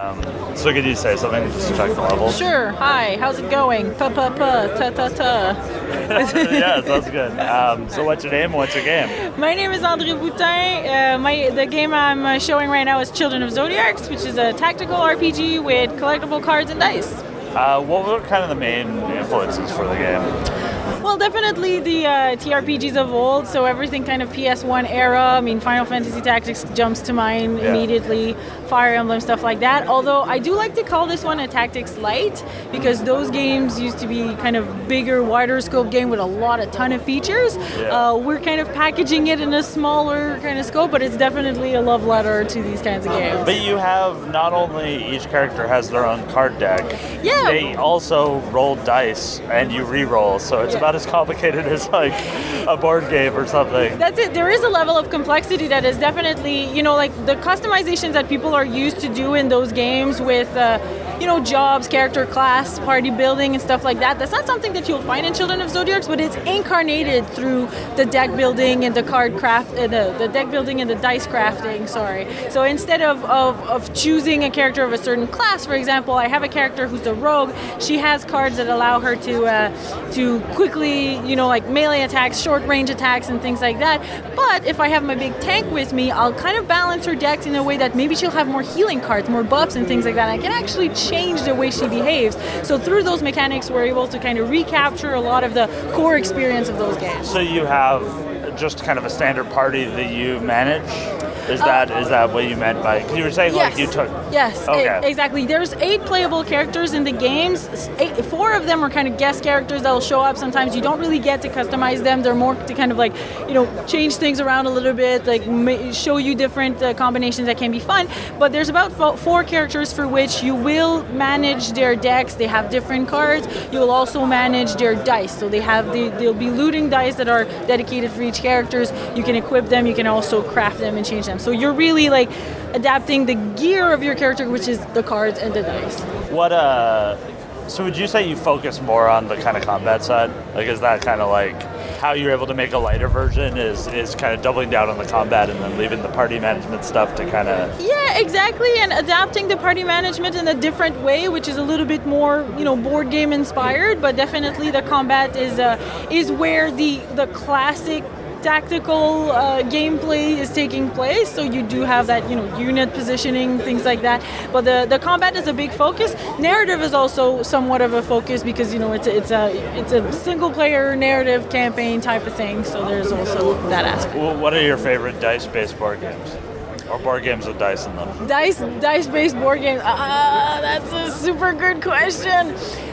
So could you say something just to check the level? Sure. Hi. How's it going? Pa pa pa ta ta ta. yeah, that's good. Um, so what's your name? What's your game? My name is André Boutin. Uh, my the game I'm uh, showing right now is Children of Zodiarcs, which is a tactical RPG with collectible cards and dice. Uh, what were kind of the main influences for the game? Well, definitely the uh, TRPGs of old. So everything kind of PS1 era. I mean, Final Fantasy Tactics jumps to mind Yeah. immediately. Fire Emblem stuff like that. Although I do like to call this one a Tactics Light because those games used to be kind of bigger, wider scope game with a lot, a ton of features. Yeah. Uh, we're kind of packaging it in a smaller kind of scope, but it's definitely a love letter to these kinds of games. But you have not only each character has their own card deck. Yeah. They also roll dice and you re-roll, so it's Yeah. about as complicated as like a board game or something. That's it. There is a level of complexity that is definitely, you know, like the customizations that people are used to do in those games with, uh, you know, jobs, character class, party building, and stuff like that. That's not something that you'll find in Children of Zodiarcs, but it's incarnated through the deck building and the card craft, uh, the, the deck building and the dice crafting. Sorry. So instead of, of, of choosing a character of a certain class, for example, I have a character who's a rogue. She has cards that allow her to uh, to quickly, you know, like melee attacks, short range attacks, and things like that. But if I have my big tank with me, I'll kind of balance her deck in a way that maybe she'll have more healing cards, more buffs, and things like that. I can actually change the way she behaves. So through those mechanics, we're able to kind of recapture a lot of the core experience of those games. So you have just kind of a standard party that you manage. Is that is that what you meant by? Because you were saying like you took. Yes, Okay. exactly. There's eight playable characters in the games. Eight, four of them are kind of guest characters that'll show up sometimes. You don't really get to customize them. They're more to kind of like, you know, change things around a little bit, like show you different uh, combinations that can be fun. But there's about fo- four characters for which you will manage their decks. They have different cards. You will also manage their dice. So they have the, they'll be looting dice that are dedicated for each characters. You can equip them. You can also craft them and change them. So you're really like adapting the gear of your character, which is the cards and the dice. What uh? So would you say you focus more on the kind of combat side? Like, is that kind of like how you're able to make a lighter version? Is is kind of doubling down on the combat and then leaving the party management stuff to kind of Yeah, exactly. And adapting the party management in a different way, which is a little bit more, you know, board game inspired. But definitely, the combat is uh, is where the the classic tactical uh, gameplay is taking place. So you do have that, you know, unit positioning, things like that. But the, the combat is a big focus. Narrative is also somewhat of a focus because you know it's a, it's a it's a single player narrative campaign type of thing. So there's also that aspect. Well, what are your favorite dice-based board games, or board games with dice in them? Dice dice based board games. Ah, that's a super good question.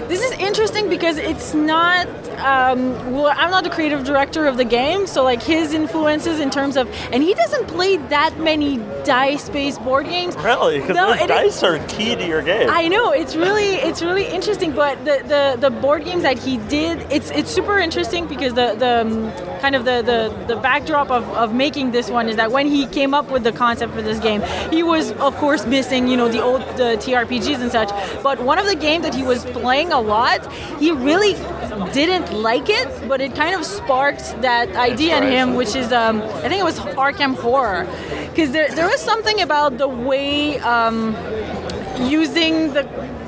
This is interesting because it's not. Um, well, I'm not the creative director of the game, so like his influences in terms of, and he doesn't play that many dice based board games. Really? Because No, it is- dice are key to your game. I know it's really it's really interesting, but the, the, the board games that he did, it's it's super interesting because the the um, kind of the, the, the backdrop of, of making this one is that when he came up with the concept for this game, he was of course missing you know the old the TRPGs and such. But one of the games that he was playing a lot, he really didn't like it, but it kind of sparked that idea in him, which is um, I think it was Arkham Horror, because there there was something about the way. Um, using the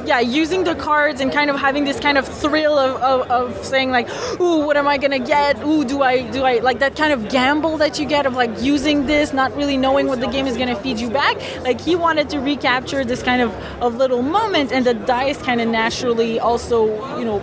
yeah using the cards and kind of having this kind of thrill of, of, of saying like ooh what am i gonna get ooh do i do i like that kind of gamble that you get of like using this not really knowing what the game is gonna feed you back like he wanted to recapture this kind of, of little moment and the dice kind of naturally also you know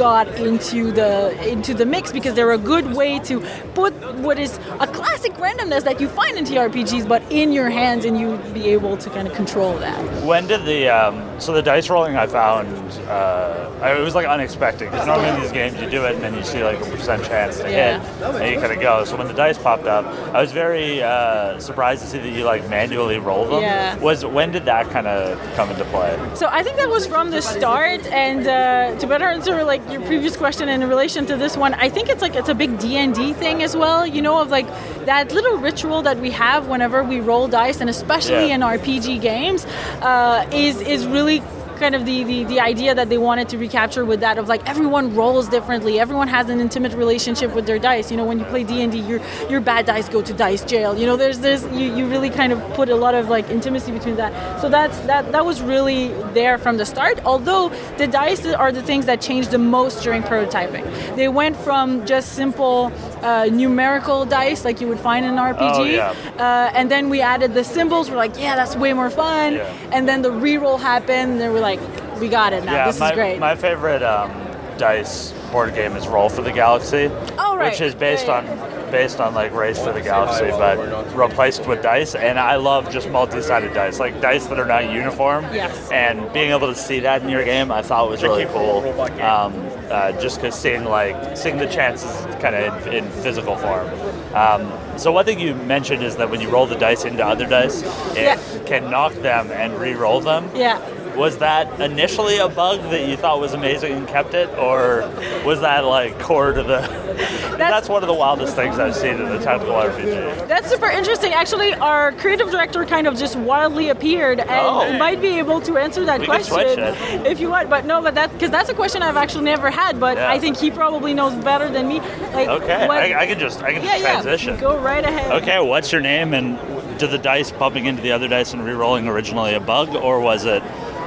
got into the into the mix because they're a good way to put what is a classic randomness that you find in TRPGs, but in your hands, and you be able to kind of control that. When did the um, so the dice rolling I found uh, it was like unexpected because normally in these games you do it and then you see like a percent chance to Yeah. hit and you kind of go. So when the dice popped up, I was very uh, surprised to see that you like manually roll them. Yeah. Was when did that kind of come into play? So I think that was from the start. And uh, to better answer like your previous question in relation to this one, I think it's like it's a big D and D thing as well. You know, of like that little ritual that we have whenever we roll dice, and especially Yeah. in RPG games, uh, is is really kind of the, the the idea that they wanted to recapture with that of like everyone rolls differently, everyone has an intimate relationship with their dice. You know, when you play D and D, your your bad dice go to dice jail. You know, there's there's you, you really kind of put a lot of like intimacy between that. So that's that that was really there from the start. Although the dice are the things that changed the most during prototyping. They went from just simple uh, numerical dice like you would find in an RPG, Oh, yeah. uh, and then we added the symbols. We're like, yeah, that's way more fun. Yeah. And then the reroll happened, and then we're like, we got it now. yeah, this my, is great. My favorite um, dice board game is Roll for the Galaxy, Oh, right. which is based Yeah, on based on like Race for the Galaxy, but replaced with dice. And I love just multi-sided dice, like dice that are not uniform. Yes. And being able to see that in your game, I thought was really cool. Um, uh, just because seeing like seeing the chances kind of in, in physical form. Um, so one thing you mentioned is that when you roll the dice into other dice, it Yeah. can knock them and re-roll them. yeah. Was that initially a bug that you thought was amazing and kept it, or was that like core to the? That's, one of the wildest things I've seen in a tactical RPG. That's super interesting. Actually, our creative director kind of just wildly appeared and Oh. might be able to answer that We question if you want. But no, but that because that's a question I've actually never had. But Yeah. I think he probably knows better than me. Like, Okay, what- I, I can just I can yeah, just transition. yeah. Go right ahead. Okay, what's your name and do the dice bumping into the other dice and re-rolling originally a bug, or was it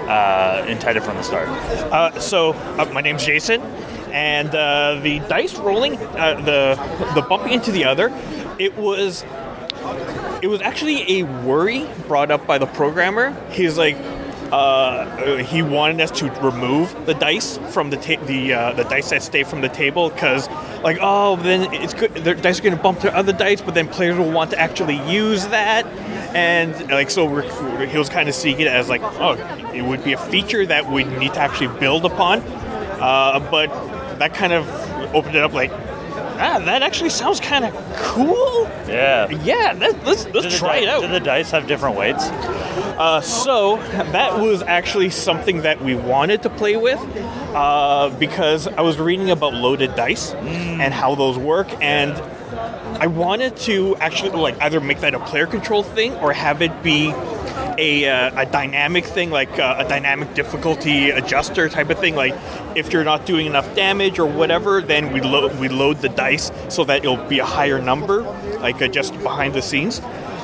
uh, intended from the start? Uh, so uh, my name's Jason, and uh, the dice rolling, uh, the the bumping into the other, it was it was actually a worry brought up by the programmer. He's like. Uh, he wanted us to remove the dice from the ta- the uh, the dice that stay from the table because like oh then it's good the dice are going to bump to other dice but then players will want to actually use that. And like so we're, he was kind of seeing it as like oh it would be a feature that we need to actually build upon. Uh, but that kind of opened it up like ah that actually sounds kind of cool Yeah. yeah that, let's let's try di- it out Do the dice have different weights? uh, so that was actually something that we wanted to play with uh, because I was reading about loaded dice and how those work, and I wanted to actually like either make that a player control thing or have it be a, uh, a dynamic thing, like uh, a dynamic difficulty adjuster type of thing. Like if you're not doing enough damage or whatever, then we load we load the dice so that it'll be a higher number, like uh, just behind the scenes.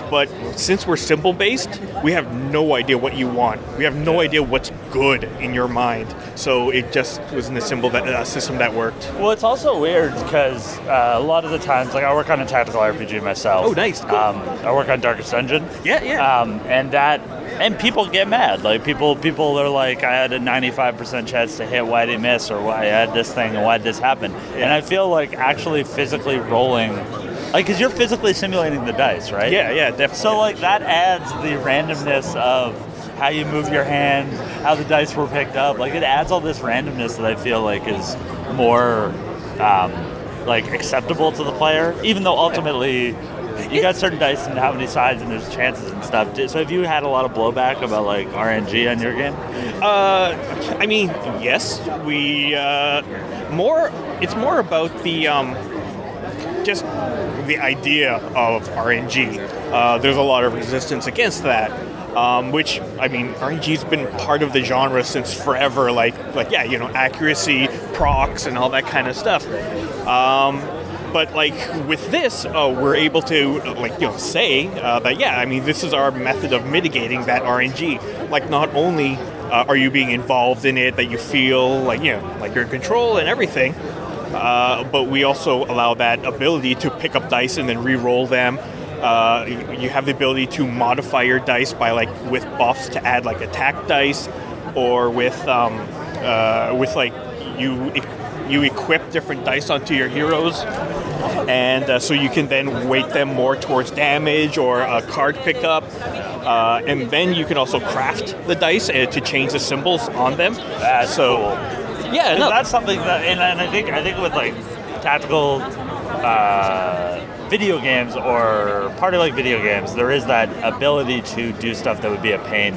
But since we're symbol based, we have no idea what you want. We have no idea what's good in your mind. So it just was in a symbol that a system that worked. Well, it's also weird because uh, a lot of the times, like I work on a tactical RPG myself. Oh, nice, cool. Um, I work on Darkest Dungeon. Yeah, yeah. Um, and that, and people get mad. Like people, people are like, I had a 95% chance to hit. Why did I miss? Or why I had this thing? And why did this happen? And I feel like actually physically rolling, like, because you're physically simulating the dice, right? Yeah, yeah, definitely. So like that adds the randomness of how you move your hand, how the dice were picked up. Like it adds all this randomness that I feel like is more um, like acceptable to the player, even though ultimately you got certain dice and how many sides and there's chances and stuff. So have you had a lot of blowback about like RNG on your game? Uh, I mean, yes, we uh, more. It's more about the um, just the idea of RNG. Uh, there's a lot of resistance against that. Um, which I mean, RNG's been part of the genre since forever. Like, like yeah, you know, accuracy, procs, and all that kind of stuff. Um, but like with this, uh, we're able to like you know say uh, that yeah, I mean, this is our method of mitigating that RNG. Like, not only uh, are you being involved in it, that you feel like you know, like you're in control and everything. Uh, but we also allow that ability to pick up dice and then re-roll them. Uh, you you have the ability to modify your dice by like with buffs to add like attack dice, or with um, uh, with like you you equip different dice onto your heroes, and uh, so you can then weight them more towards damage or a card pickup. Uh, and then you can also craft the dice uh, to change the symbols on them. That's so, cool. Yeah, no, that's something that, and, and I think I think with like tactical uh, video games or party like video games, there is that ability to do stuff that would be a pain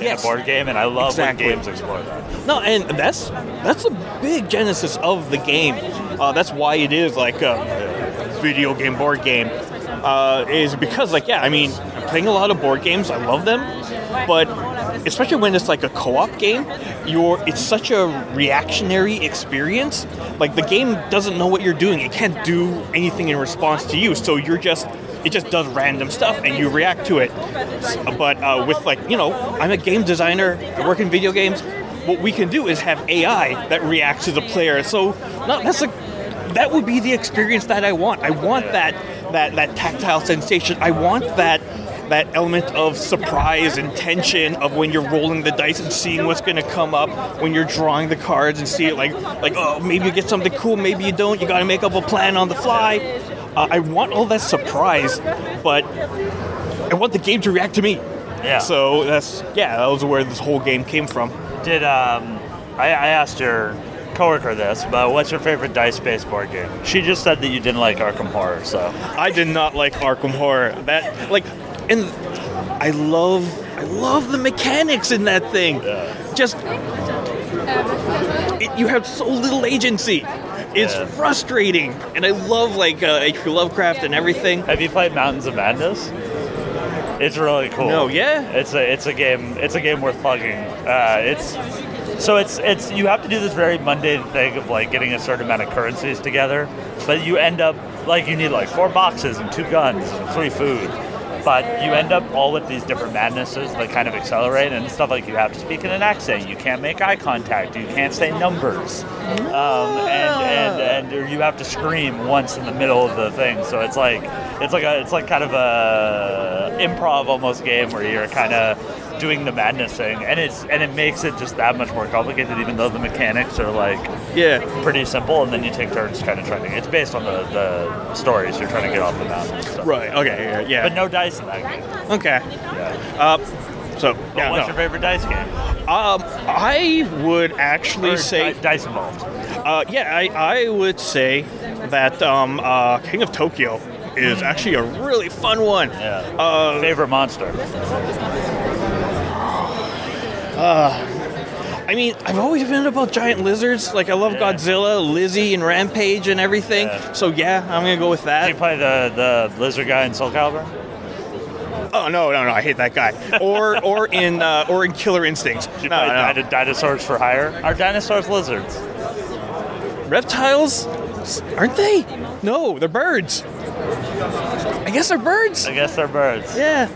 in a board game, and I love Exactly. when games explore that. No, and that's that's a big genesis of the game. Uh, that's why it is like a video game, board game. Uh, is because like yeah, I mean, I'm playing a lot of board games. I love them, but especially when it's like a co-op game, you're it's such a reactionary experience. Like the game doesn't know what you're doing. It can't do anything in response to you. So you're just it just does random stuff and you react to it. But uh, with like you know, I'm a game designer. I work in video games. What we can do is have AI that reacts to the player. So that's a that would be the experience that I want. I want that that that tactile sensation. I want that that element of surprise and tension of when you're rolling the dice and seeing what's going to come up when you're drawing the cards and see it like like oh maybe you get something cool maybe you don't you got to make up a plan on the fly uh, i want all that surprise but i want the game to react to me Yeah. so that's yeah that was where this whole game came from Did um, I, I asked your coworker this, but what's your favorite dice-based board game? She just said that you didn't like Arkham Horror, so I did not like Arkham Horror. That like, and I love, I love the mechanics in that thing. Just, it, you have so little agency. It's Yeah. frustrating, and I love like uh, H.P. Lovecraft and everything. Have you played Mountains of Madness? It's really cool. No, yeah? It's a it's a game it's a game worth plugging. Uh, it's so it's it's you have to do this very mundane thing of like getting a certain amount of currencies together, but you end up like you need like four boxes and two guns and three food. But you end up all with these different madnesses that kind of accelerate and stuff like you have to speak in an accent, you can't make eye contact, you can't say numbers, um, and, and and you have to scream once in the middle of the thing. So it's like it's like a it's like kind of a improv almost game where you're kind of doing the madness thing, and it's and it makes it just that much more complicated, even though the mechanics are like Yeah, pretty simple, and then you take turns kind of trying to. It's based on the, the stories you're trying to get off the mountain. Right. Okay. Yeah. yeah. But no dice in that game. Okay. Yeah. Uh, so yeah, what's no. your favorite dice game? Um, I would actually Or say di- dice involved. Uh, yeah, I, I would say that um, uh, King of Tokyo is actually a really fun one. Yeah. Uh, favorite monster. I mean, I've always been about giant lizards. Like, I love Yeah. Godzilla, Lizzie, and Rampage and everything. Yeah. So, yeah, I'm going to go with Do you that. play the, the lizard guy in Soul Calibur? Oh, no, no, no, I hate that guy. Or or in uh, or in Killer Instincts. Do you No, play no. Dino- dinosaurs for hire? Are dinosaurs lizards? Reptiles? Aren't they? No, they're birds. I guess they're birds. I guess they're birds. Yeah.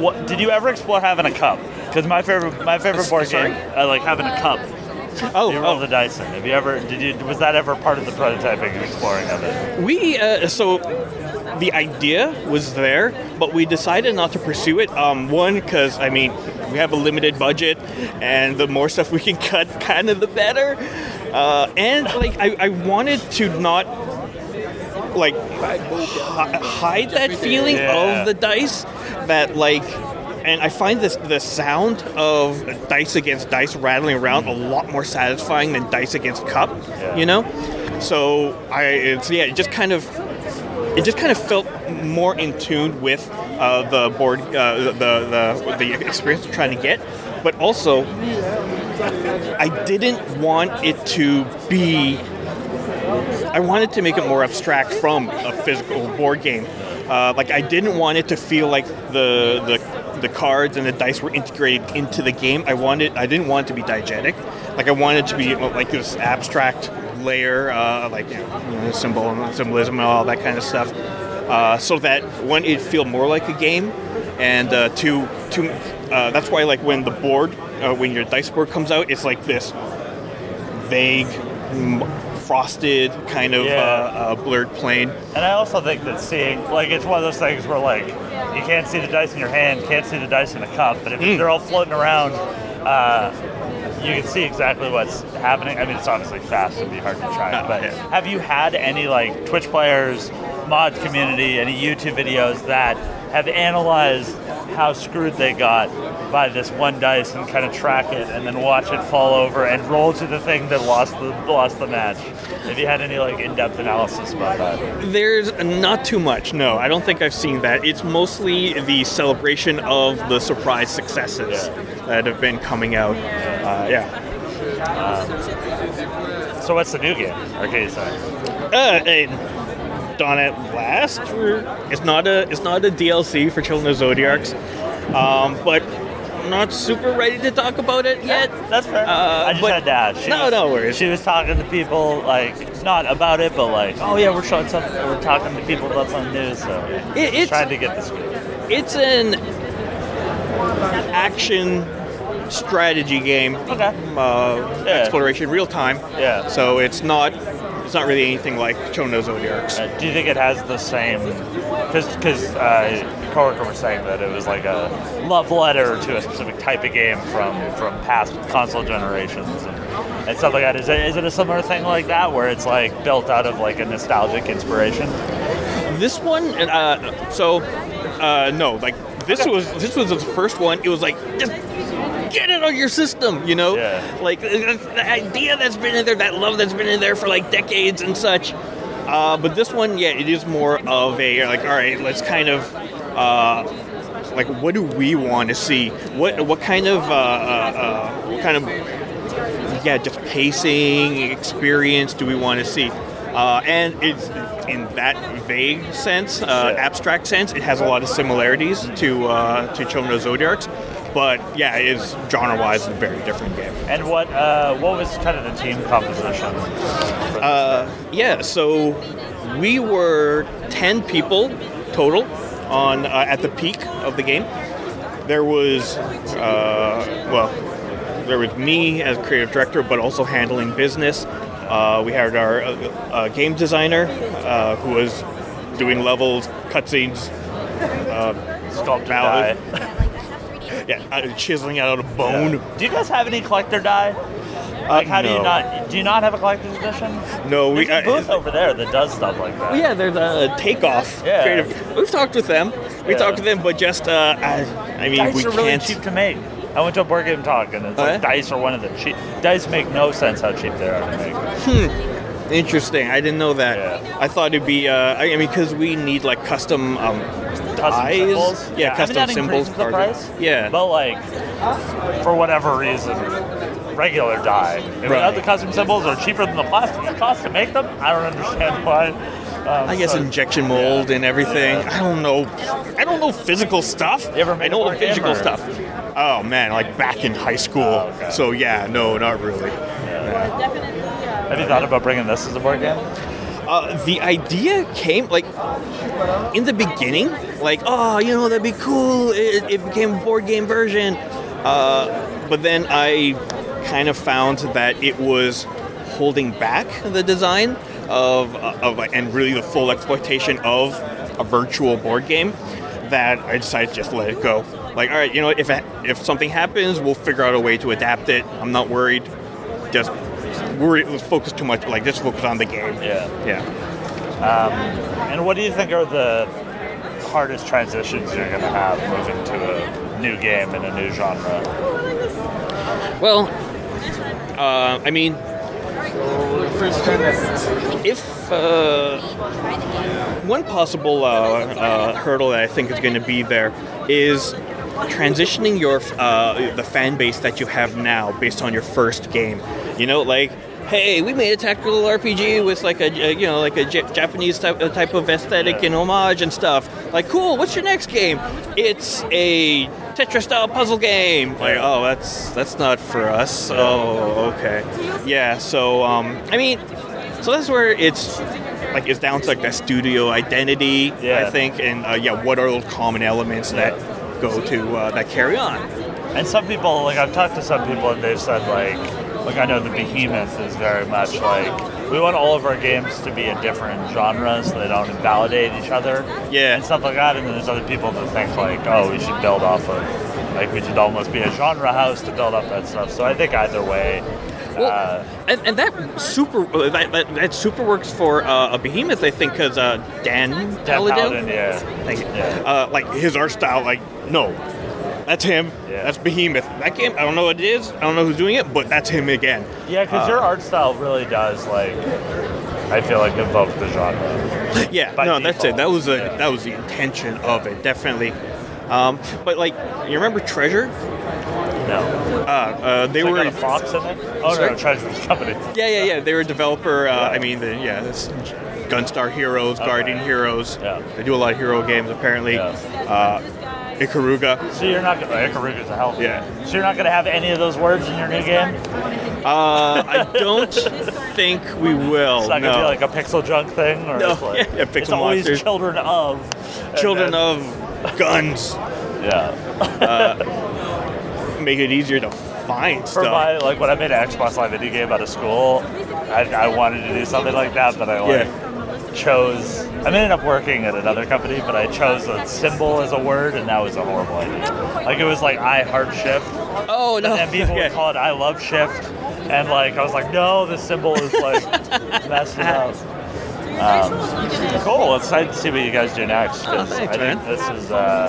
What did you ever explore having a cup? Because my favorite my favorite board Sorry? game, I like having a cup. Oh, You roll oh. the dice in. Have you ever? Did you? Was that ever part of the prototyping and exploring of it? We uh, so the idea was there, but we decided not to pursue it. Um, one, because I mean, we have a limited budget, and the more stuff we can cut, kind of the better. Uh, and like, I, I wanted to not like hide that feeling Yeah. of the dice that like. And I find this the sound of dice against dice rattling around a lot more satisfying than dice against cup. Yeah. You know, so I it's yeah, it just kind of it just kind of felt more in tune with uh, the board, uh, the, the the experience we're trying to get, but also I didn't want it to be. I wanted to make it more abstract from a physical board game. Uh, like I didn't want it to feel like the the the cards and the dice were integrated into the game. I wanted I didn't want it to be diegetic. Like I wanted to be like this abstract layer, uh, like you know, symbol and symbolism and all that kind of stuff, uh, so that one it feel more like a game, and uh, two two. Uh, that's why like when the board uh, when your dice board comes out, it's like this vague. m- Frosted, kind of Yeah. uh, uh, blurred plane. And I also think that seeing, like, it's one of those things where, like, you can't see the dice in your hand, can't see the dice in the cup, but if Mm. they're all floating around, uh, you can see exactly what's happening. I mean, it's obviously fast and be hard to track, Uh, but yeah. have you had any, like, Twitch players, mod community, any YouTube videos that have analyzed how screwed they got by this one dice and kind of track it and then watch it fall over and roll to the thing that lost the lost the match? Have you had any like in-depth analysis about that? There's not too much. No, I don't think I've seen that. It's mostly the celebration of the surprise successes that have been coming out. Uh, yeah. So what's the new game? Arcade side. Uh, and worked on it last. It's not a it's not a DLC for Children of Zodiarcs, um, but not super ready to talk about it yet. That's fair. Uh, I just but- had to ask. She No, was, no worries. She was talking to people, like, not about it, but like, oh yeah, we're showing something, we're talking to people about some news, so It- it's- trying to get scoop. It's an action strategy game. Okay. Uh, Yeah. Exploration, real time. Yeah. So it's not it's not really anything like of Zodiarcs. Uh, do you think it has the same? Because uh, coworker was saying that it was like a love letter to a specific type of game from from past console generations and, and stuff like that. Is it is it a similar thing like that where it's like built out of like a nostalgic inspiration? This one, uh, so uh, no, like this was this was the first one. It was like just get it on your system, you know, Yeah. like uh, the idea that's been in there, that love that's been in there for like decades and such. Uh, but this one, yeah, it is more of a like, all right, let's kind of. Uh, like, what do we want to see? What what kind of uh, uh, uh, what kind of yeah, just pacing experience do we want to see? Uh, and it's in that vague sense, uh, abstract sense, it has a lot of similarities to uh, to Children of Zodiarcs. But yeah, it is genre-wise a very different game. And what uh, what was kind of the team composition? this? Yeah, so we were ten people total on uh, at the peak of the game. There was uh, well, there was me as creative director, but also handling business. Uh, we had our uh, uh, game designer uh, who was doing levels, cutscenes, Sculpted valid. yeah, uh, chiseling out a bone. Do you guys have any collector die? Like, how do you not? Do you not have a collector's edition? No, we There's a uh, booth over there that does stuff like that. Yeah, there's a takeoff. Yeah. Creative. We've talked with them. We Yeah. talked with them, but just uh, I, I mean, Dice we are really can't. cheap to make. I went to a board game talk and it's like yeah? dice are one of the cheap. Dice make no sense how cheap they are to make. Interesting. I didn't know that. Yeah. I thought it'd be. Uh, I I mean, because we need like custom. Um, Custom Dies? symbols. Yeah, I custom mean, symbols, increases the price. Yeah. But like, for whatever reason, regular die. And Right. the custom symbols are cheaper than the plastic it costs to make them. I don't understand why. Um, I guess so- injection mold yeah. and everything. Yeah. I don't know. I don't know physical stuff. You ever made I know the physical or- stuff. Oh man, like back in high school. Oh, okay. So yeah, no, not really. Definitely. Uh, Have you thought about bringing this as a board game? Uh, the idea came like in the beginning, like, oh, you know, that'd be cool. It, it became a board game version. Uh, but then I kind of found that it was holding back the design of, of and really the full exploitation of a virtual board game that I decided to just let it go. Like, all right, you know, if if something happens, we'll figure out a way to adapt it. I'm not worried. Just worry. Let's focus too much. Like, just focus on the game. Yeah. Yeah. And what do you think are the hardest transitions you're going to have moving to a new game in a new genre? Well, uh, I mean, if uh, one possible uh, uh, hurdle that I think is going to be there is transitioning your uh, the fan base that you have now based on your first game. You know, like. Hey, we made a tactical RPG with like a a, you know like a J- Japanese type, uh, type of aesthetic Yeah. and homage and stuff. Like, cool. What's your next game? It's a Tetris style puzzle game. Like, oh, that's that's not for us. Oh, okay. Yeah. So, um, I mean, so that's where it's like it's down to like that studio identity, Yeah. I think, and uh, yeah, what are those common elements that go to uh, that carry on? And some people, like I've talked to some people, and they've said like, like I know the Behemoth is very much like we want all of our games to be in different genres so they don't invalidate each other. Yeah. And stuff like that. And then there's other people that think like, oh, we should build off of, like we should almost be a genre house to build up that stuff. So I think either way. Well, uh, and, and that super uh, that, that, that super works for uh, a behemoth, I think, because uh, Dan, Dan Paladin, Paladin, yeah. Thank you. Yeah. Uh, like his art style, like no, that's him. Yeah. That's Behemoth. That game, I don't know what it is. I don't know who's doing it, but that's him again. Yeah, because Uh, your art style really does like, I feel like evoke the genre. Yeah, no, that's it. That was a yeah. that was the intention of it, definitely. Um, but like, you remember Treasure? No, Uh, uh, they were got a fox in it. Oh Sorry? no, Treasure's Company. Yeah, yeah, yeah. They were a developer. Uh, I mean, the, yeah, this Gunstar Heroes, Guardian Heroes. Yeah. They do a lot of hero games apparently. Yeah. Uh, Ikaruga. So you're not gonna Ikaruga's a hell. Yeah. So you're not gonna have any of those words in your new game. Uh, I don't think we will. It's not no. gonna be like a pixel junk thing, or No, it's, like, yeah, pixel it's always monsters. children of Children then- of guns yeah. make it easier to find For stuff. my like when I made an Xbox Live video game out of school, I, I wanted to do something like that, but I like chose. I ended up working at another company, but I chose a symbol as a word, and that was a horrible idea. Like it was like I heart shift, oh no! and people Yeah. would call it I love shift, and like I was like, no, this symbol is like messed it up. Um, cool. To see what you guys do next. Oh, thanks, I think man. this is uh,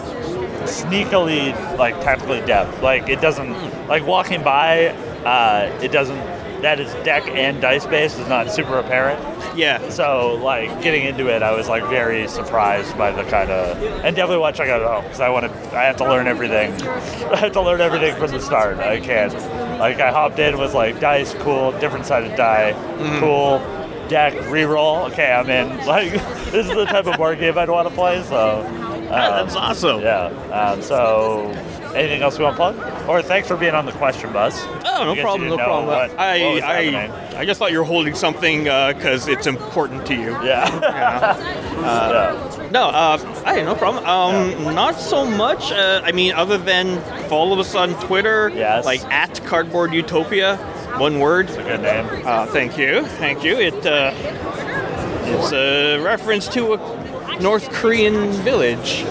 sneakily like technically depth. Like it doesn't like walking by. Uh, it doesn't. That is deck and dice based is not super apparent. Yeah. So like getting into it, I was like very surprised by the kind of and definitely want to check it out because I want to. I have to learn everything. I have to learn everything from the start. I can't. Like I hopped in with like dice, cool, different side of die, mm-hmm. cool, deck, reroll. Okay, I'm in. Like this is the type of board game I'd want to play. So um, that's awesome. Yeah. Um, so anything else you want to plug? Or thanks for being on the question bus. Oh, no I guess you problem, no problem. what- what I, was I. I just thought you were holding something because it's important to you. Yeah. Yeah. yeah. No, uh, I no problem. Um, not so much. Uh, I mean, other than follow us on Twitter, Yes. like at Cardboard Utopia, one word. It's a good name. Uh, thank you, thank you. It uh, it's a reference to a North Korean village.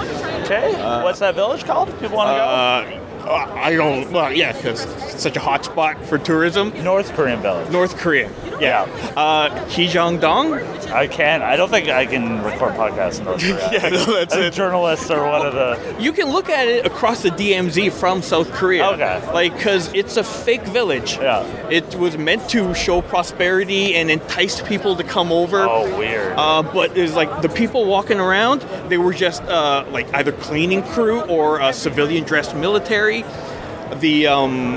Okay. What's that village called? People want to Uh, I don't. Well, yeah, because it's such a hot spot for tourism. North Korean village. North Korea. Yeah. Uh, Kijong-dong. I can't. I don't think I can record podcasts in North Korea. Yeah, no, that's it. Journalists are one of the. You can look at it across the DMZ from South Korea. Okay. Like, because it's a fake village. Yeah. It was meant to show prosperity and entice people to come over. Oh, weird. Uh, but it's like the people walking around, they were just uh, like either cleaning crew or uh, civilian dressed military. The um,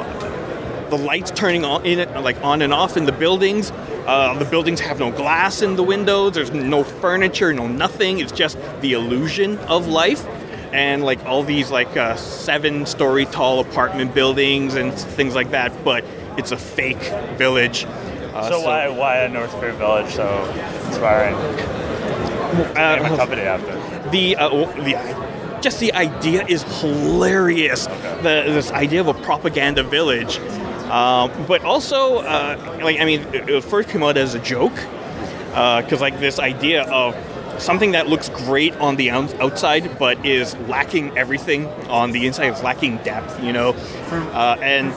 the lights turning on in it like on and off in the buildings. Uh, the buildings have no glass in the windows. There's no furniture, no nothing. It's just the illusion of life. And like all these like uh, seven-story tall apartment buildings and things like that, but it's a fake village. Uh, so, why why a North Korean village so inspiring? uh, a company after. the uh, the just the idea is hilarious. The, this idea of a propaganda village, um, but also uh, like I mean, it, first came out as a joke because like this idea of something that looks great on the outside but is lacking everything on the inside. is lacking depth, you know, uh, and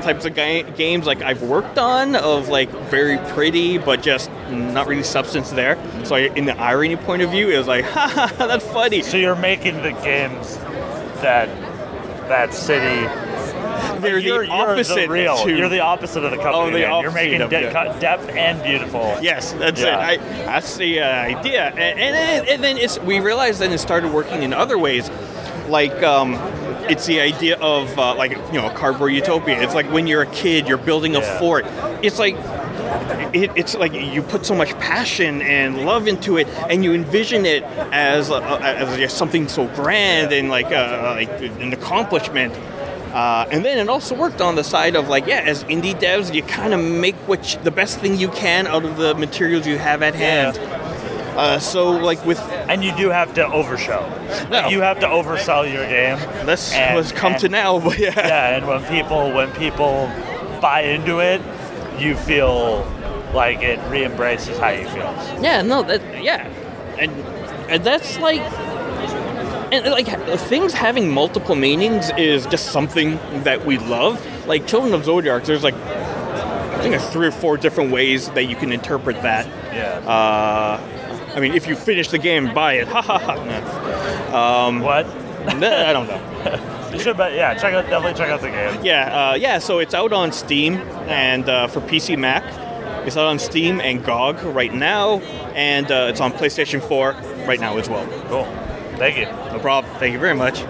types of ga- games like I've worked on of like very pretty but just not really substance there. So I, in the irony point of view, it was like, ha, ha, that's funny. So you're making the games that that city. They're you're, the opposite You're the real. to- You're the opposite of the company. Oh, the man. You're making of de- the- depth and beautiful. Yes, that's Yeah. it. I, that's the uh, idea, and, and, then- and then it's we realized then it started working in other ways, like um, it's the idea of uh, like you know cardboard utopia. It's like when you're a kid, you're building a Yeah. fort. It's like it, it's like you put so much passion and love into it, and you envision it as uh, as something so grand and like uh, like an accomplishment. Uh, and then it also worked on the side of like, yeah, as indie devs, you kind of make what you, the best thing you can out of the materials you have at hand. Uh, so like with And you do have to overshow. No. You have to oversell your game. let's And- come to now, but yeah, Yeah, and when people when people buy into it, you feel like it re-embraces how you feel. yeah, no, that yeah, and and that's like. And like things having multiple meanings is just something that we love. Like Children of Zodiarc, there's like I think there's three or four different ways that you can interpret that. Yeah. Uh, I mean, if you finish the game, buy it. Ha ha ha. Nah. what? I don't know. You should, but yeah, check out definitely check out the game. Yeah, uh, yeah. So it's out on Steam and uh, for PC Mac, it's out on Steam and GOG right now, and uh, it's on PlayStation 4 right now as well. Cool. Thank you. No problem. Thank you very much.